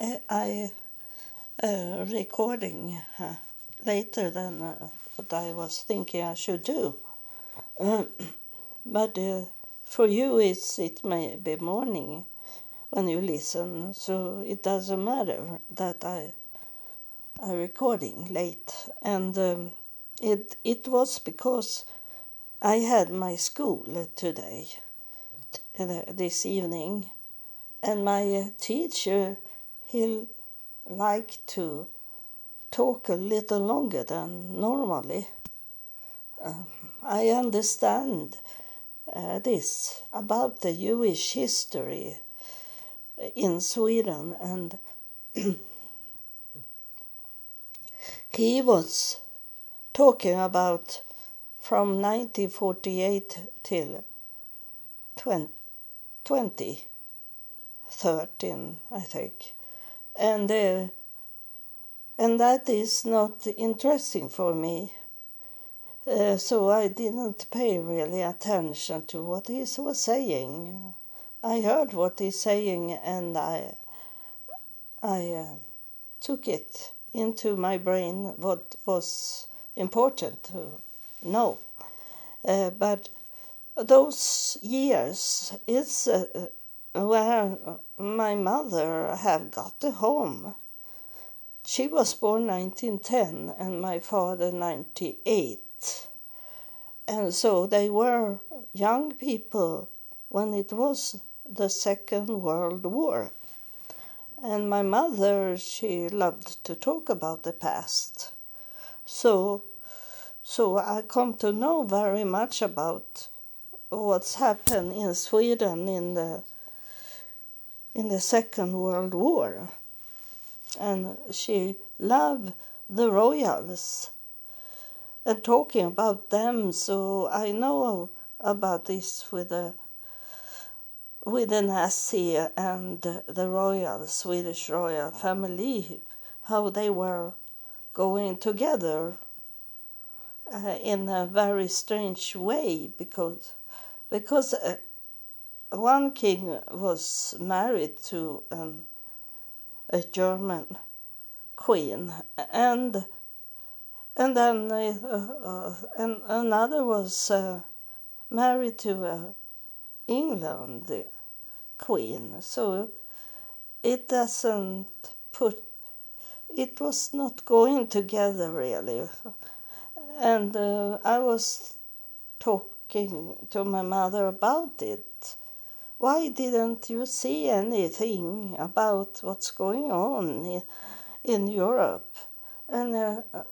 I, I uh, recording uh, later than uh, what I was thinking I should do. Uh, but for you, it's it may be morning when you listen, so it doesn't matter that I I recording late, and um, it it was because I had my school today, this evening, and my teacher he'll like to talk a little longer than normally. Um, I understand uh, this about the Jewish history in Sweden, and he was talking about from 1948 till 20, 2013, I think and uh, and that is not interesting for me. Uh, so I didn't pay really attention to what he was saying. I heard what he's saying, and I I uh, took it into my brain what was important to know. Uh, but those years, it's uh, where my mother have got a home. She was born 1910 and my father 98. And so they were young people when it was the Second World War. And my mother, she loved to talk about the past. So, so I come to know very much about what's happened in Sweden in the in the Second World War. And she loved the royals and talking about them. So I know about this with the with the Nazi and the royal Swedish royal family, how they were going together uh, in a very strange way because because uh, one king was married to an, a German queen, and and then uh, uh, and another was uh, married to a England queen. So it doesn't put. It was not going together really, and uh, I was talking to my mother about it why didn't you see anything about what's going on in, Europe? And uh, uh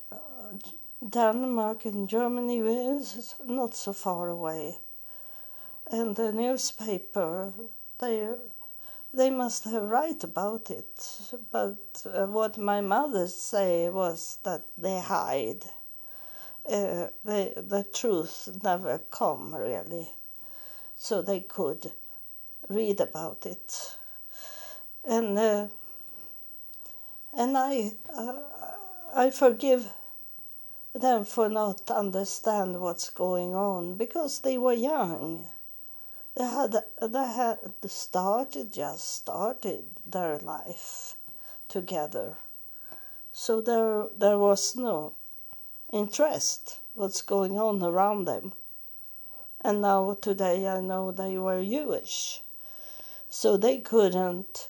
Denmark and Germany is not so far away. And the newspaper, they they must have write about it. But uh, what my mother say was that they hide. Uh, they, the truth never come really, so they could read about it. And uh, and I uh, I forgive them for not understand what's going on because they were young. They had they had started just started their life together, so there there was no interest what's going on around them. And now today I know they were Jewish so they couldn't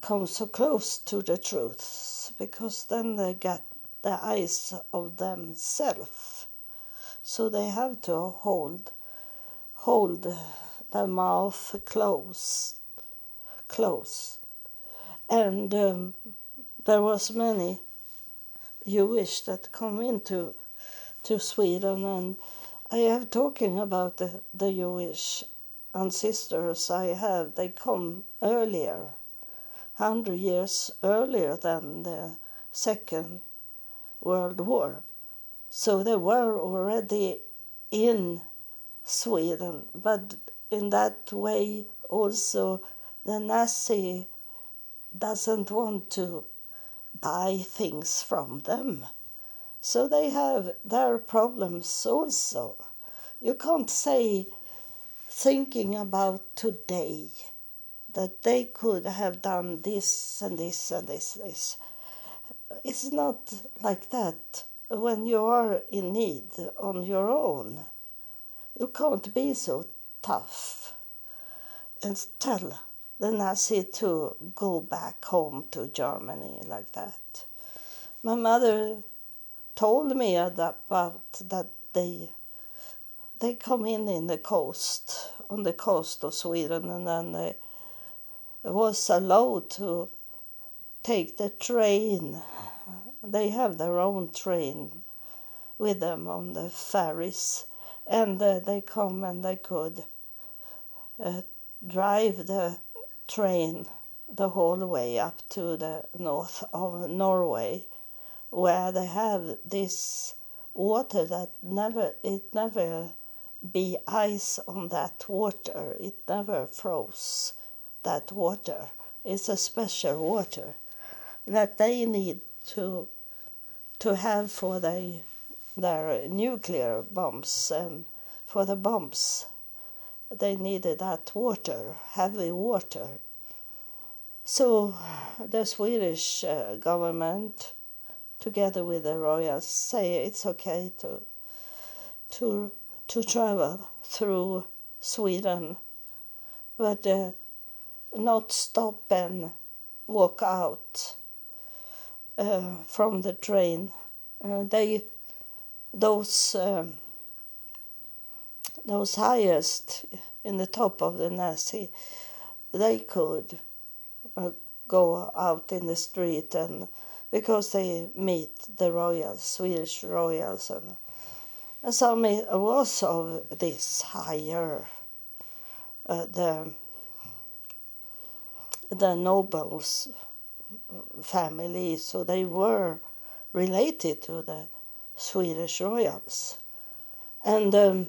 come so close to the truth because then they get the eyes of themselves. So they have to hold hold their mouth closed, close. And um, there was many Jewish that come into to Sweden, and I have talking about the, the Jewish ancestors I have, they come earlier, hundred years earlier than the Second World War. So they were already in Sweden, but in that way also the Nazi doesn't want to buy things from them. So they have their problems also. You can't say thinking about today that they could have done this and this and this this. It's not like that when you are in need on your own. You can't be so tough and tell the Nazi to go back home to Germany like that. My mother told me about that they they come in in the coast on the coast of Sweden and then they was allowed to take the train. They have their own train with them on the ferries, and uh, they come and they could uh, drive the train the whole way up to the north of Norway, where they have this water that never it never be ice on that water. It never froze that water. It's a special water that they need to to have for the, their nuclear bombs and for the bombs. They needed that water, heavy water. So the Swedish uh, government, together with the royals, say it's okay to to to travel through Sweden, but uh, not stop and walk out uh, from the train. Uh, they, those, um, those highest in the top of the Nazi, they could uh, go out in the street and because they meet the royals, Swedish royals, and, and some was of this higher, uh, the the nobles family, so they were related to the Swedish royals. And um,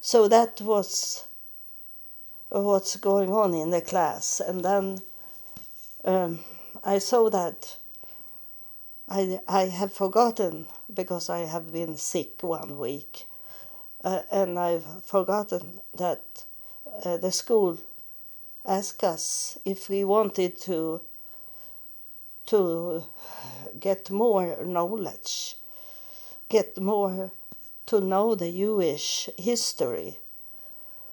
so that was what's going on in the class. And then um, I saw that I, I have forgotten because I have been sick one week. Uh, and I've forgotten that uh, the school asked us if we wanted to to get more knowledge, get more to know the Jewish history.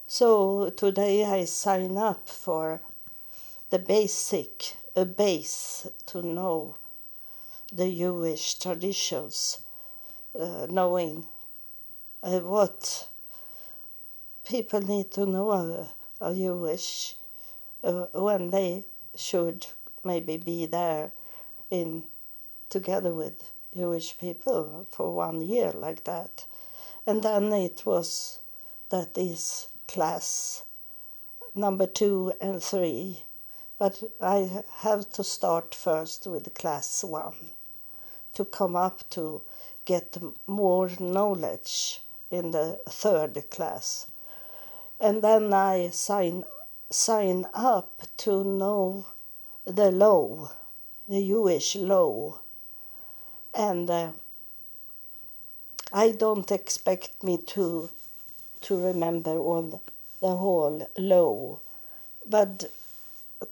So today I sign up for the basic, a base to know the Jewish traditions, uh, knowing uh, what people need to know of, of Jewish uh, when they should maybe be there in together with Jewish people for one year like that. And then it was that is class number two and three. But I have to start first with class one to come up to get more knowledge in the third class. And then I sign sign up to know the law, the Jewish law. And uh, I don't expect me to to remember all the whole law, but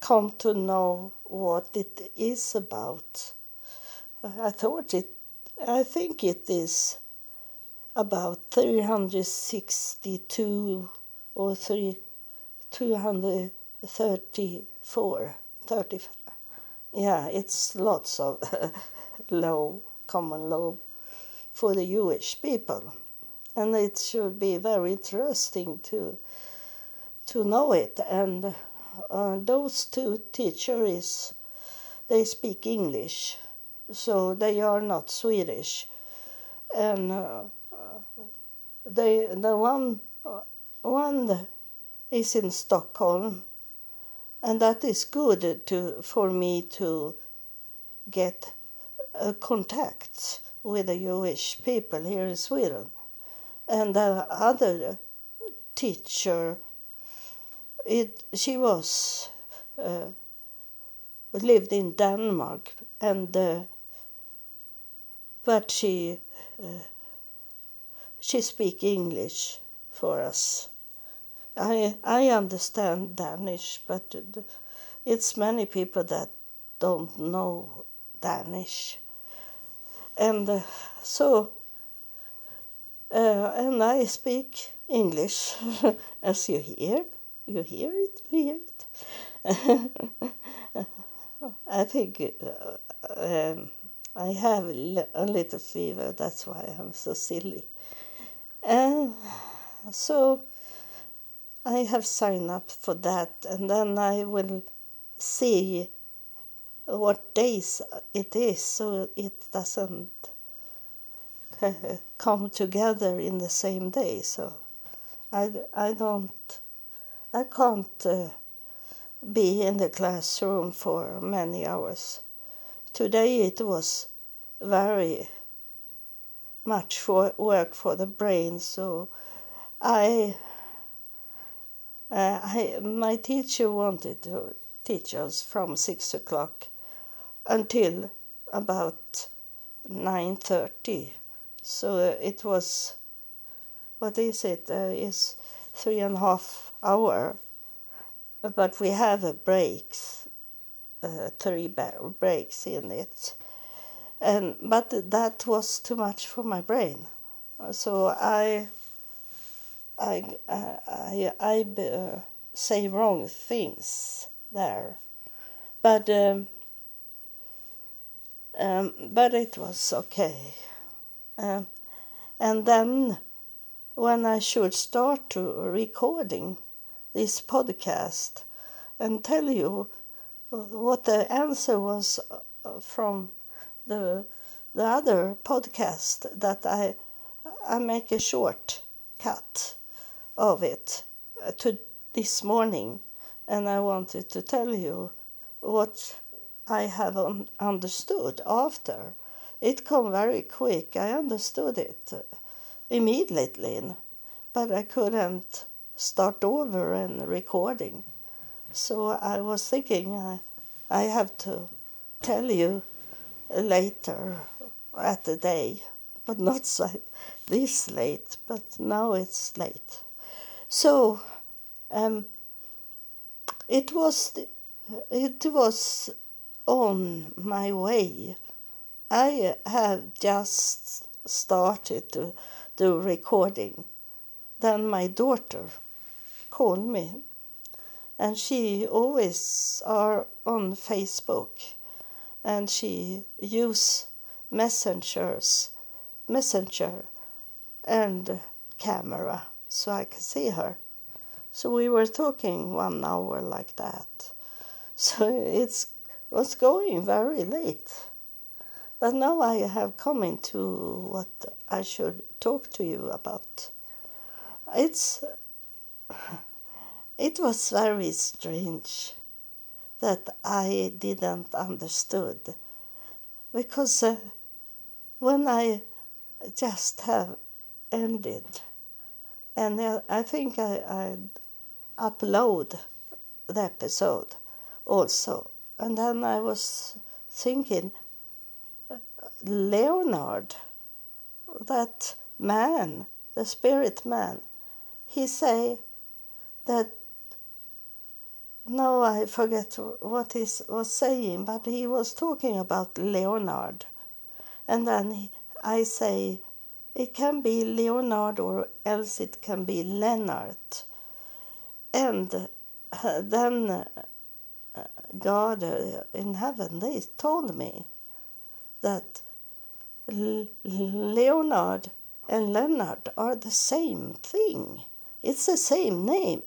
come to know what it is about. I thought it, I think it is about 362 or 3 234 35 yeah it's lots of low common law for the jewish people. And it should be very interesting to to know it. And uh, those two teachers they speak english so they are not swedish. And uh, they the one one is in Stockholm, and that is good to for me to get uh, contacts with the Jewish people here in Sweden. And the other teacher, it she was uh, lived in Denmark, and uh, but she uh, she speak English for us I I understand Danish, but it's many people that don't know Danish, and uh, so uh, and I speak English, as you hear. You hear it, you hear it. I think uh, um, I have a little fever. That's why I'm so silly. Uh, so I have signed up for that, and then I will see what days it is, so it doesn't come together in the same day. So I, I don't, I can't uh, be in the classroom for many hours. Today it was very much for work for the brain, so I, uh, I my teacher wanted to teach us from six o'clock until about nine thirty. So it was, what is it? Uh, is three and a half hour, but we have a breaks, uh, three breaks in it, and but that was too much for my brain, so I. I I I uh, say wrong things there, but um, um, but it was okay. Um, and then when I should start to recording this podcast and tell you what the answer was uh, from the the other podcast that I I make a short cut of it uh, to this morning and I wanted to tell you what I have un- understood after it come very quick. I understood it immediately, but I couldn't start over and recording. So I was thinking I, I have to tell you later at the day, but not this late, but now it's late. So um, it was it was on my way I have just started to do recording. Then my daughter called me, and she always are on Facebook, and she use messengers, messenger, and camera so I can see her. So we were talking one hour like that. So it was going very late. But now I have come into what I should talk to you about. It's it was very strange that I didn't understood. Because uh, when I just have ended and uh, I think I, I upload the episode also. And then I was thinking Leonard, that man, the spirit man, he say that no, I forget what he was saying, but he was talking about Leonard. And then he, I say, it can be Leonard or else it can be Lennart. And uh, then uh, God uh, in heaven, they told me that Leonard and Leonard are the same thing. It's the same name.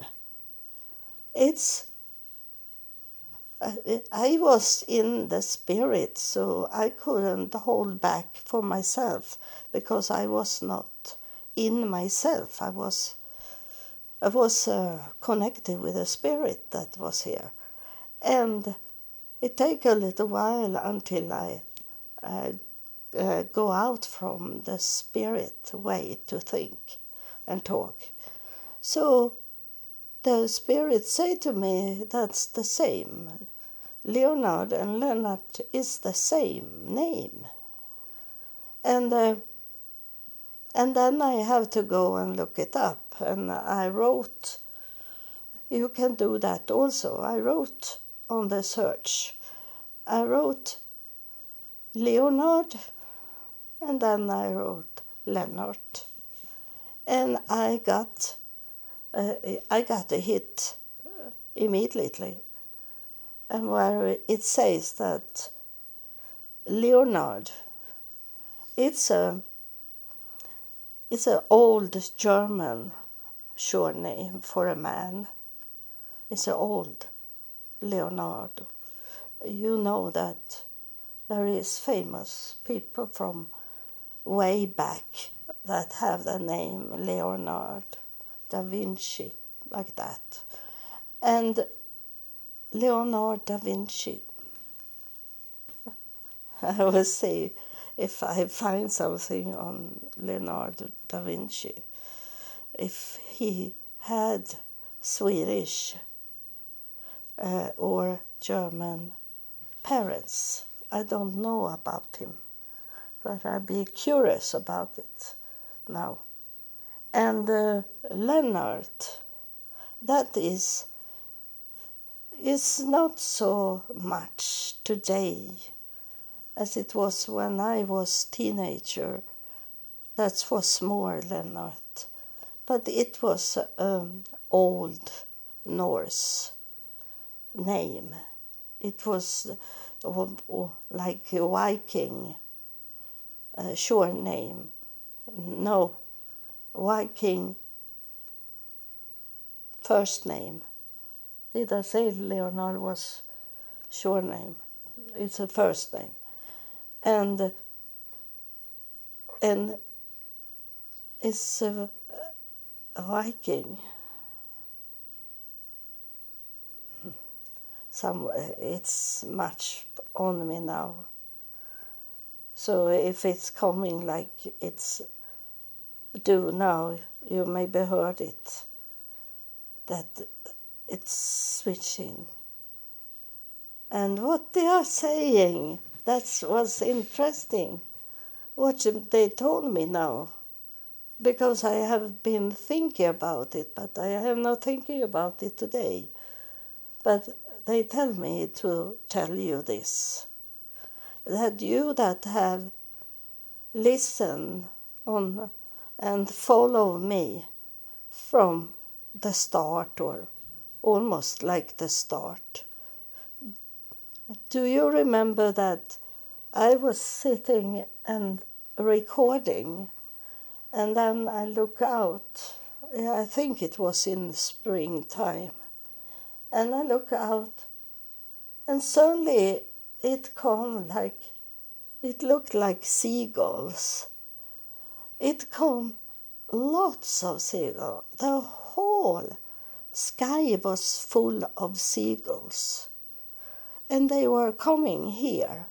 It's I was in the spirit, so I couldn't hold back for myself because I was not in myself. I was I was uh, connected with the spirit that was here, and it took a little while until I uh, uh, go out from the spirit way to think and talk. So the spirit say to me that's the same. Leonard and Leonard is the same name. And uh, and then I have to go and look it up. And I wrote you can do that also. I wrote on the search, I wrote Leonard and then I wrote Leonard. And I got, uh, I got a hit immediately. And where it says that Leonard, it's a, it's an old German surname for a man. It's an old Leonardo. You know that there is famous people from way back that have the name Leonard da Vinci, like that. And Leonardo da Vinci, I will say, if I find something on Leonardo da Vinci, if he had Swedish uh, or German parents. I don't know about him, but I'd be curious about it now. And uh, Leonard, that is, is not so much today as it was when I was teenager. That was more Leonard, but it was um, old Norse name. It was uh, like a Viking uh, shore name. No, Viking first name. Did I say Leonard was shore name? It's a first name. And and it's a, a Viking. some it's much on me now. So if it's coming like it's do now, you maybe heard it that it's switching. And what they are saying, that was interesting. What they told me now, because I have been thinking about it, but I am not thinking about it today. But they tell me to tell you this that you that have listened on and follow me from the start or almost like the start. Do you remember that I was sitting and recording and then I look out. I think it was in springtime and I look out, and suddenly it come like, it looked like seagulls. It come lots of seagulls. The whole sky was full of seagulls, and they were coming here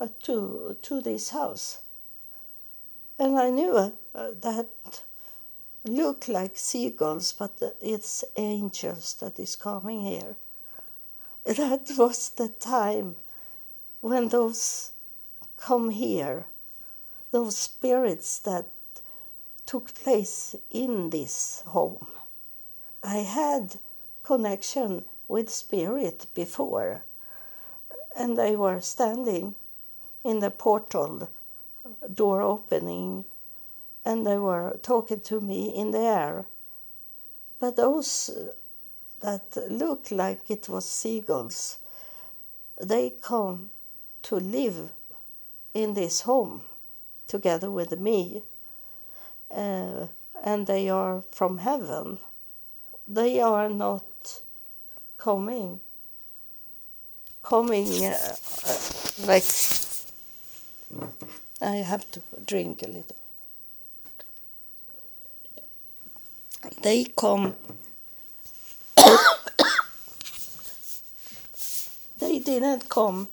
uh, to to this house, and I knew uh, that look like seagulls, but it's angels that is coming here. That was the time when those come here, those spirits that took place in this home. I had connection with spirit before, and they were standing in the portal, door opening and they were talking to me in the air. But those that looked like it was seagulls, they come to live in this home together with me. Uh, and they are from heaven. They are not coming, coming uh, like. I have to drink a little. they come they didn't come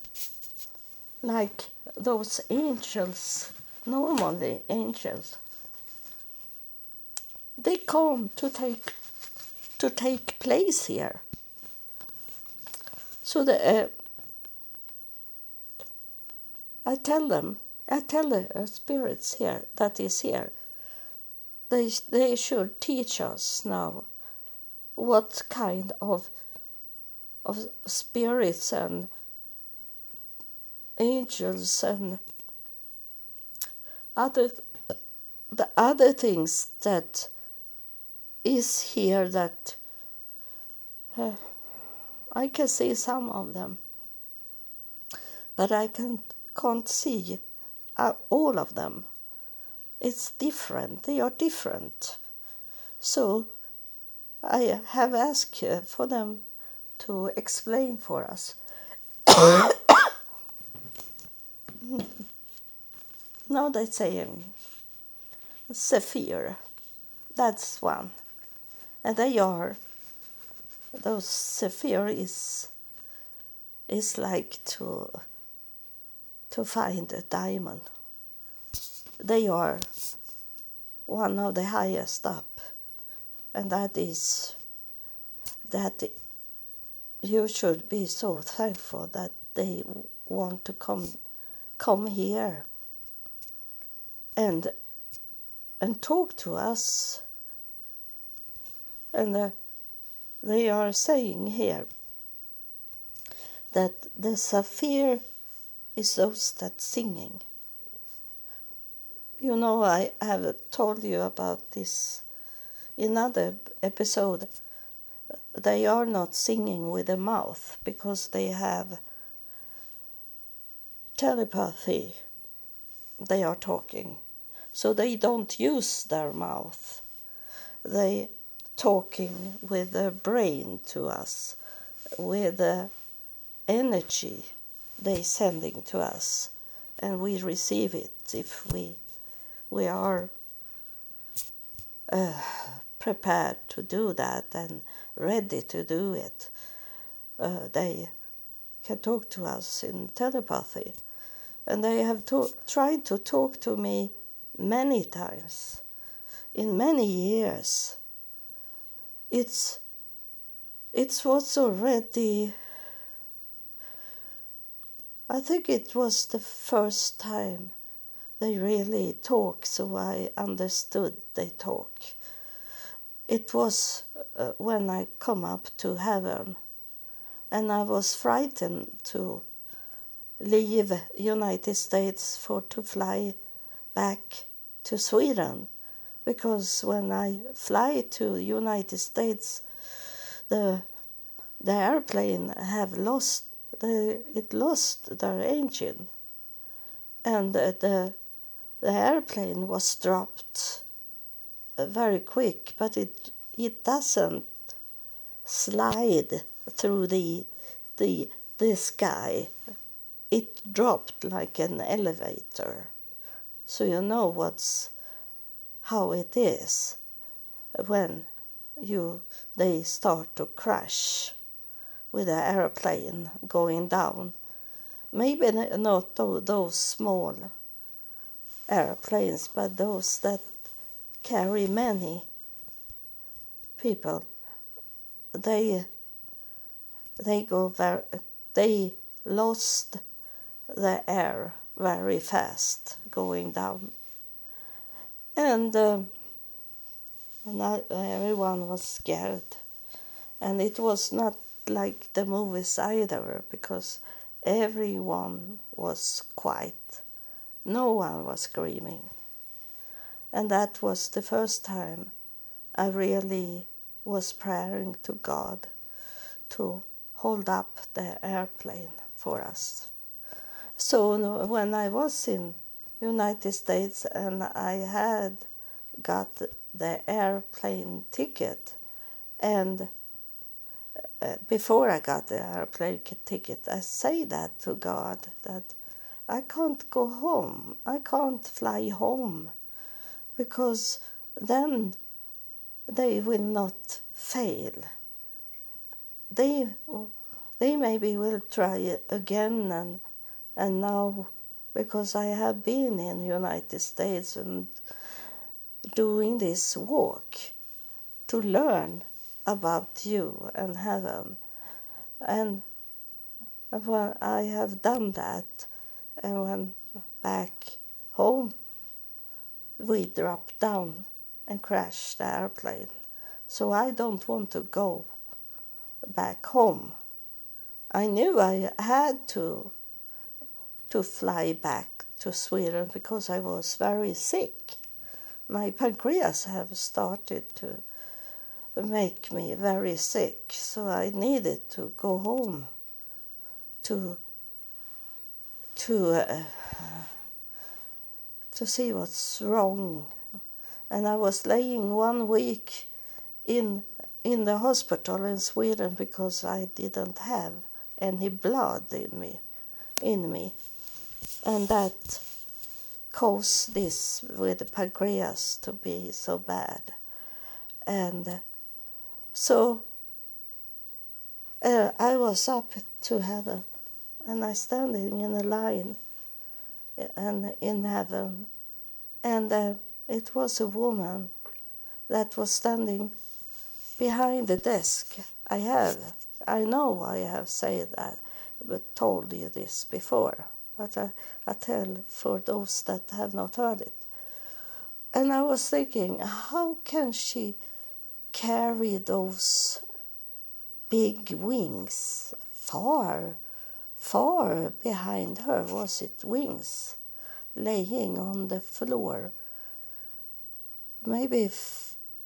like those angels normally angels. They come to take to take place here. So the uh, I tell them I tell the uh, spirits here that is here they, they should teach us now what kind of of spirits and angels and other the other things that is here that uh, I can see some of them, but I can't, can't see uh, all of them. It's different, they are different. So I have asked uh, for them to explain for us. now they're saying um, Sephir, that's one. And they are, those Sephir is, is like to, to find a diamond. They are one of the highest up, and that is that you should be so thankful that they want to come come here and and talk to us. And uh, they are saying here that the sapphire is those that singing. You know i have told you about this in another episode. They are not singing with the mouth because they have telepathy. They are talking. So they don't use their mouth. They talking with their brain to us, with the energy they sending to us, and we receive it if we we are uh, prepared to do that and ready to do it. Uh, they can talk to us in telepathy. And they have to- tried to talk to me many times, in many years. It's it's what's already I think it was the first time they really talk, so I understood they talk. It was uh, when I come up to heaven, and I was frightened to leave United States for to fly back to Sweden, because when I fly to United States, the the airplane have lost the it lost their engine, and the the, airplane was dropped very quick, but it it doesn't slide through the the the sky. It dropped like an elevator. So you know what's how it is when you they start to crash with an airplane going down. Maybe not tho- those small airplanes, but those that carry many people. They they go very they lost the air very fast going down, and uh, and I, everyone was scared, and it was not like the movies either because everyone was quiet, no one was screaming, and that was the first time I really was praying to God to hold up the airplane for us. So when I was in United States and I had got the airplane ticket and uh, before I got the airplane ticket, I say that to God that I can't go home. I can't fly home because then they will not fail. They they maybe will try again and and now because I have been in the United States and doing this walk to learn about you and heaven and when I have done that and when back home we dropped down and crashed the airplane so I don't want to go back home. I knew I had to to fly back to Sweden because I was very sick. My pancreas have started to make me very sick, so I needed to go home to to uh, to see what's wrong. And I was laying one week in in the hospital in Sweden because I didn't have any blood in me in me and that caused this with the pancreas to be so bad. And so uh, I was up to heaven and I standing in a line and in heaven. And uh, it was a woman that was standing behind the desk. I have I know I have said that but told you this before but I, I tell for those that have not heard it. And I was thinking how can she carry those big wings far far behind her? Was it wings laying on the floor? Maybe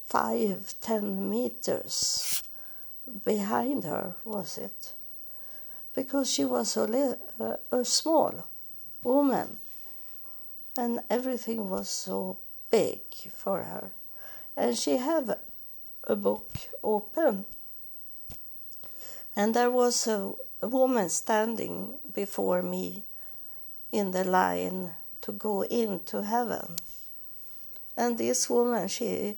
five ten meters behind her was it because she was a, li- uh, a small woman and everything was so big for her. And she had a book open and there was a, a woman standing before me in the line to go into heaven. And this woman she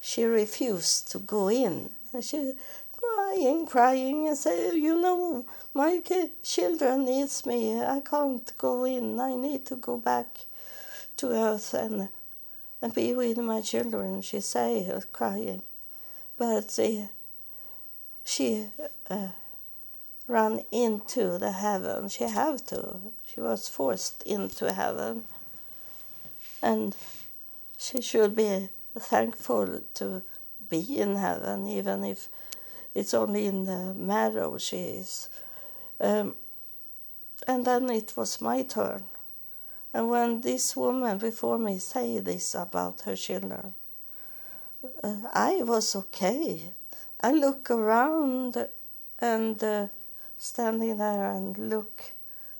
she refused to go in. She crying crying. And say you know my children needs me. I can't go in. I need to go back to earth and and be with my children she say crying. But uh, she uh, ran into the heaven. She have to. She was forced into heaven. And she should be thankful to be in heaven, even if it's only in the marrow she is. Um, and then it was my turn. And when this woman before me say this about her children, uh, I was okay. I look around and uh, standing there and look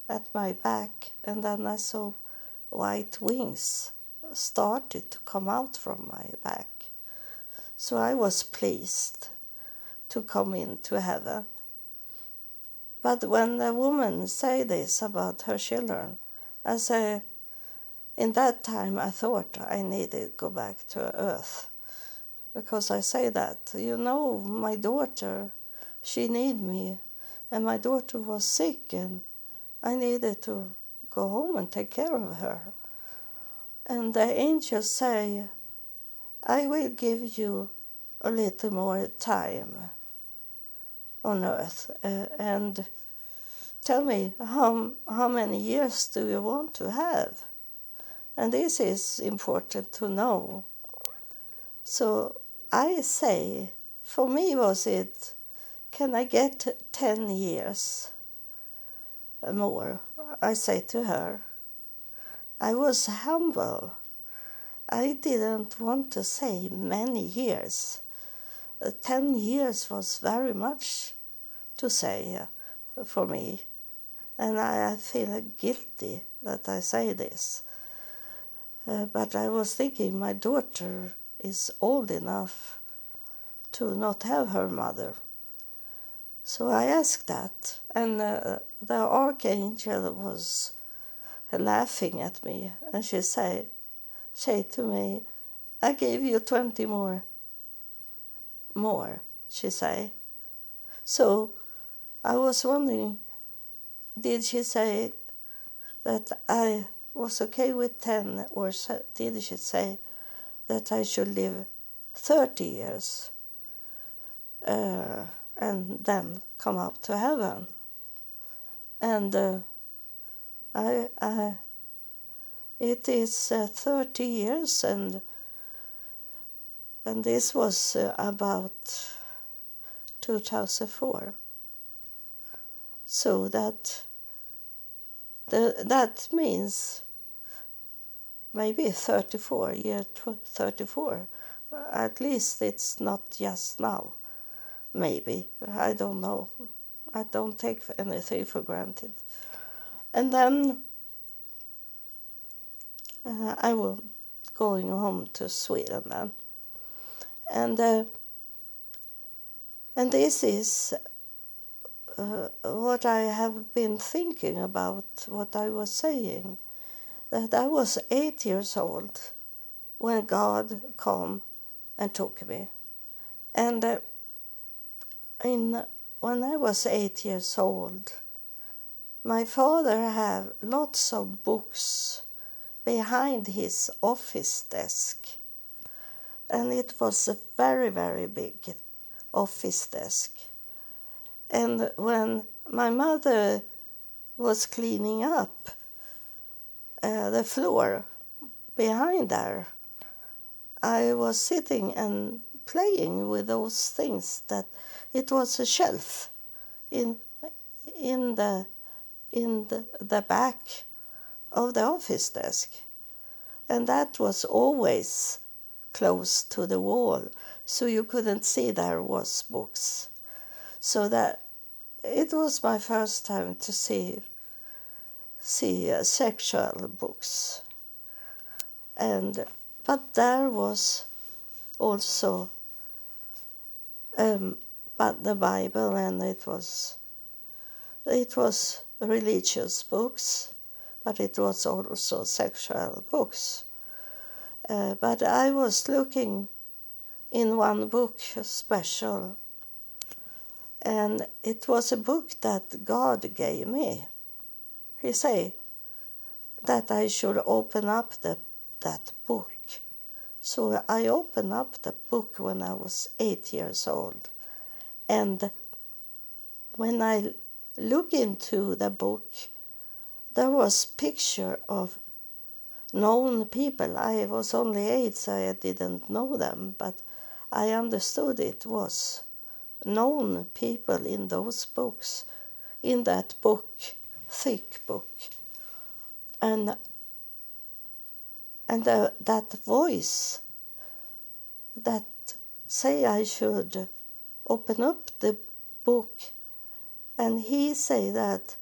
at my back, and then I saw white wings started to come out from my back. So I was pleased to come into heaven. But when the woman say this about her children, I say, in that time I thought I needed to go back to earth. Because I say that, you know, my daughter, she need me. And my daughter was sick and I needed to go home and take care of her. And the angels say, I will give you a little more time on earth uh, and tell me how, how many years do you want to have? And this is important to know. So I say, for me was it, can I get 10 years more? I say to her. I was humble. I didn't want to say many years. Uh, Ten years was very much to say uh, for me, and I, feel guilty that I say this. Uh, but I was thinking my daughter is old enough to not have her mother. So I asked that, and uh, the archangel was laughing at me, and she say, say to me, "I gave you twenty more." More, she say. So, I was wondering, did she say that I was okay with ten, or did she say that I should live thirty years uh, and then come up to heaven? And uh, I, I, it is uh, 30 years and and this was uh, about 2004. So that the, that means maybe 34, year 34. At least it's not just now. Maybe. I don't know. I don't take anything for granted. And then uh, I was going home to Sweden then. And uh, and this is uh, what I have been thinking about, what I was saying, that I was eight years old when God came and took me. And uh, in, when I was eight years old, my father had lots of books behind his office desk. And it was a very, very big office desk. And when my mother was cleaning up uh, the floor behind there, I was sitting and playing with those things that it was a shelf in in the in the, the back of the office desk and that was always close to the wall so you couldn't see there was books. So that it was my first time to see see uh, sexual books, and but there was also um, but the Bible, and it was it was religious books, but it was also sexual books. Uh, but I was looking in one book special. And it was a book that God gave me. He said that I should open up the, that book. So I opened up the book when I was eight years old. And when I look into the book, there was picture of known people. I was only eight, so I didn't know them, but I understood it was known people in those books, in that book, thick book. And, and that voice that say I should open up the book and he say that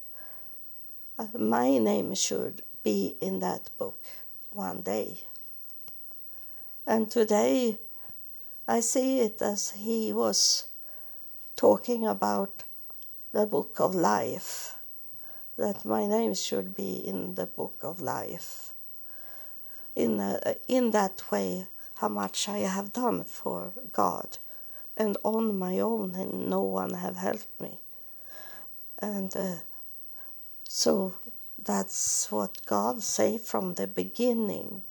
uh, my name should be in that book one day. And today I see it as he was talking about the book of life, that my name should be in the book of life. In, a, in that way, how much I have done for God, and on my own, and no one have helped me. And uh, so that's what God said from the beginning.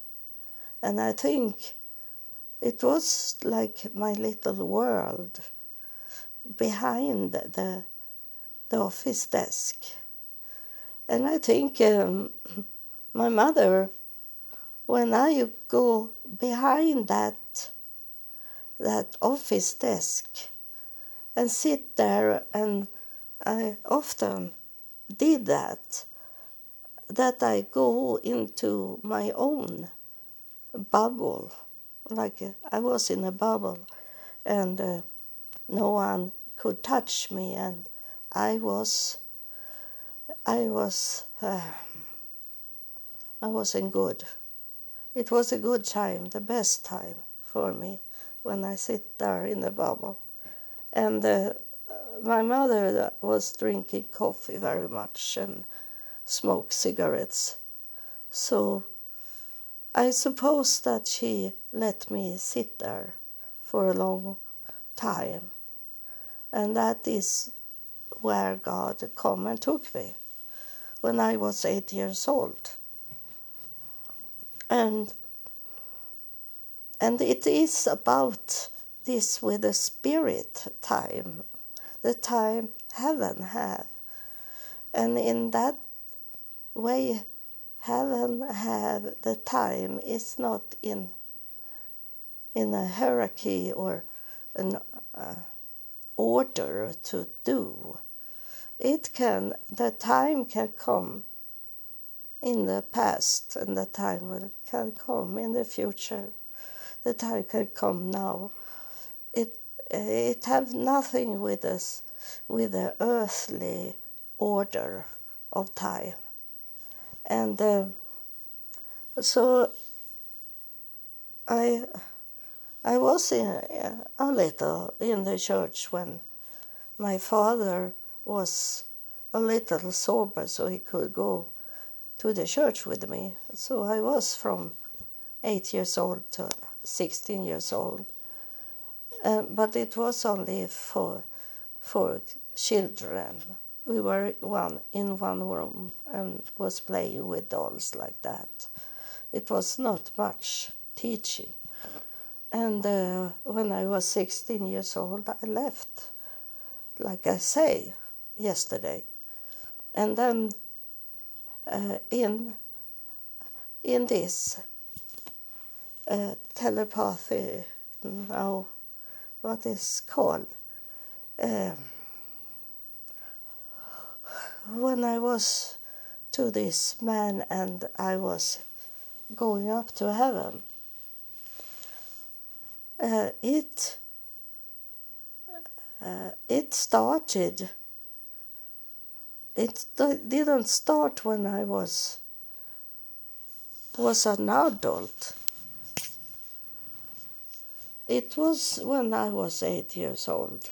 And I think it was like my little world behind the, the office desk. And I think um, my mother, when I go behind that that office desk and sit there, and I often did that, that I go into my own bubble like uh, I was in a bubble, and uh, no one could touch me, and I was, I was, uh, I wasn't good. It was a good time, the best time for me when I sit there in the bubble, and uh, my mother was drinking coffee very much and smoked cigarettes, so I suppose that she let me sit there for a long time. And that is where God come and took me when I was eight years old. And and it is about this with the spirit time, the time heaven have. And in that way heaven have the time is not in in a hierarchy or an uh, order to do. It can, the time can come in the past and the time will, can come in the future. The time can come now. It, it have nothing with us, with the earthly order of time. And uh, so I I was in, a little in the church when my father was a little sober, so he could go to the church with me. So I was from eight years old to 16 years old. Uh, but it was only for, for children. We were one in one room and was playing with dolls like that. It was not much teaching. And uh, when I was 16 years old, I left, like I say, yesterday. And then uh, in, in this uh, telepathy, now what is called, um, when I was to this man and I was going up to heaven, uh, it uh, it started. It didn't start when I was was an adult. It was when I was eight years old.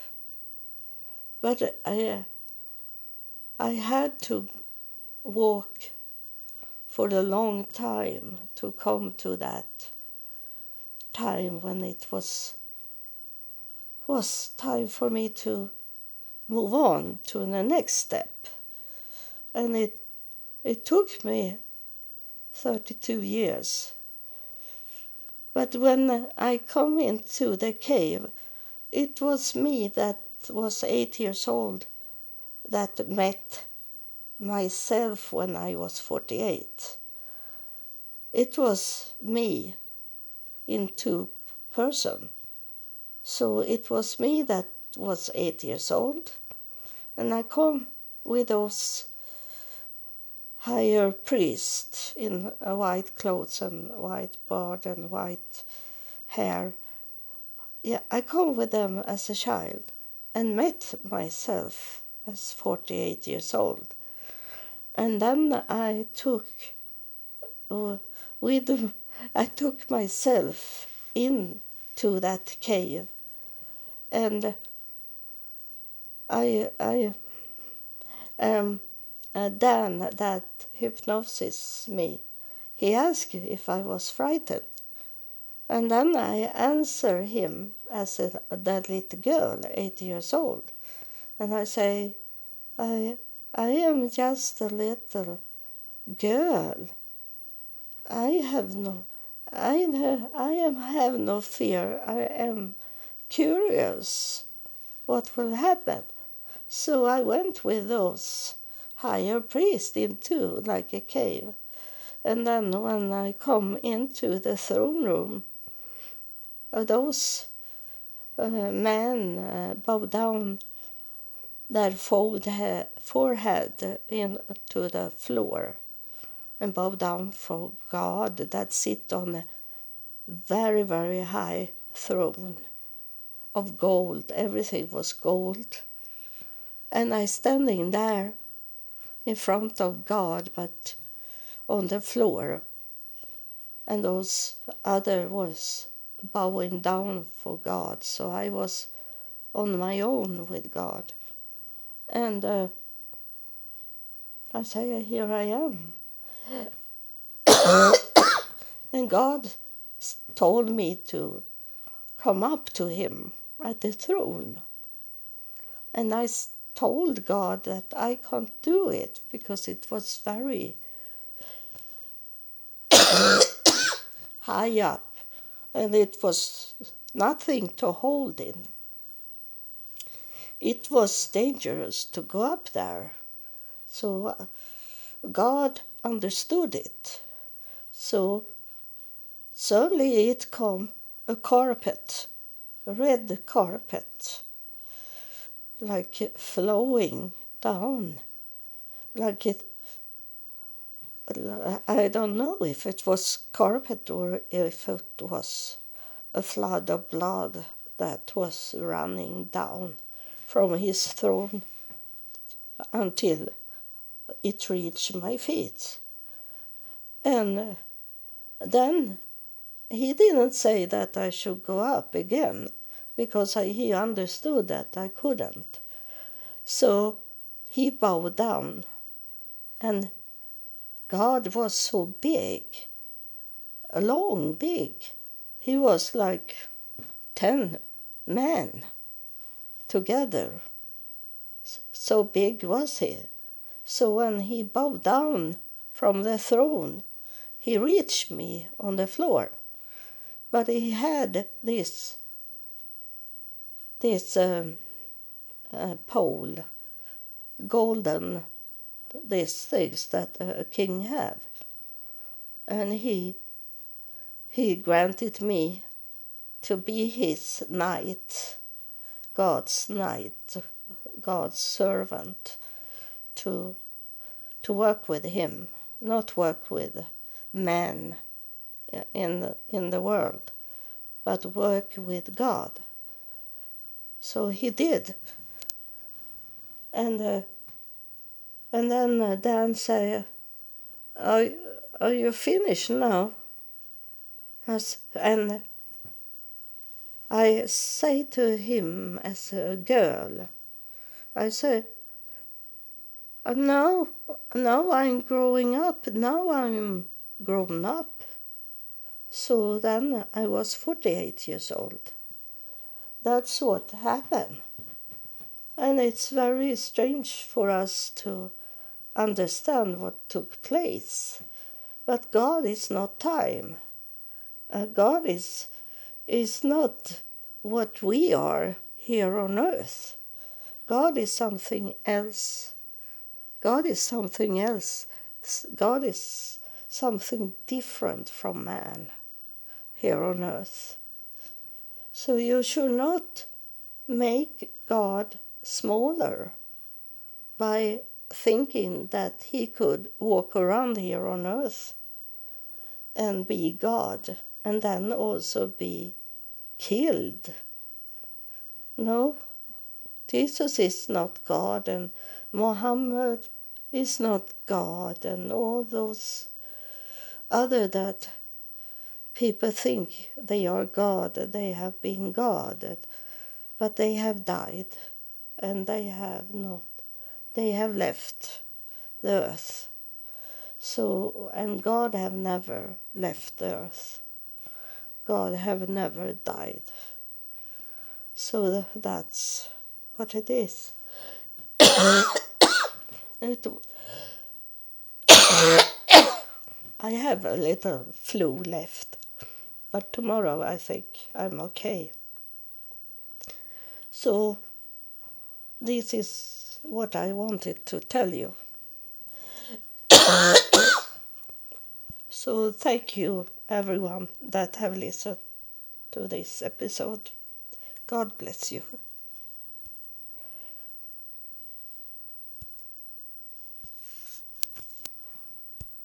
But I, I had to walk for a long time to come to that time when it was was time for me to move on to the next step. And it it took me 32 years. But when i come into the cave it was me that was 8 years old that met myself when i was 48 it was me in two person. So it was me that was eight years old, and I come with those higher priests in white clothes and white beard and white hair. Yeah, I come with them as a child and met myself as 48 years old. And then I took uh, with I took myself into that cave and I, I, um, uh, Dan, that hypnosis me, he asked if I was frightened. And then I answer him as a, that little girl, eight years old. And I say, I, I am just a little girl. I have no I, I am, have no fear. I am curious what will happen. So I went with those higher priests into like a cave. And then when I come into the throne room, uh, those uh, men uh, bow down their forehead into the floor and bow down for God that sit on a very, very high throne of gold. Everything was gold. And I standing there in front of God, but on the floor. And those other was bowing down for God. So I was on my own with God. And uh, I say, here I am. And God told me to come up to him at the throne. And I told God that I can't do it because it was very high up and it was nothing to hold in. It was dangerous to go up there. So uh, God understood it. So suddenly it come a carpet, a red carpet, like flowing down, like it. I don't know if it was carpet or if it was a flood of blood that was running down from his throne until it reached my feet. And uh, then he didn't say that I should go up again because I, he understood that I couldn't. So he bowed down, and God was so big, long big. He was like 10 men together. So big was he. So when he bowed down from the throne, he reached me on the floor. But he had this this um, uh, pole, golden, these things that a king have, and he he granted me to be his knight, God's knight, God's servant, to to work with him, not work with men in the, in the world, but work with God. So he did. And uh, and then uh, Dan said, "Are are you finished now?" As, and I say to him as a girl, I say, "No, now I'm growing up. Now I'm grown up." So then I was 48 years old. That's what happened. And it's very strange for us to understand what took place. But God is not time. Uh, God is, is not what we are here on earth. God is something else. God is something else. God is something different from man here on earth. So you should not make God smaller by thinking that he could walk around here on earth and be God and then also be killed. No, Jesus is not God and Muhammad is not God and all those other that people think they are God, they have been God, but they have died and they have not, they have left the earth. So, and God have never left the earth. God have never died. So that's what it is. I have a little flu left. But tomorrow I think I'm okay. So this is what I wanted to tell you. so thank you everyone that have listened to this episode. God bless you.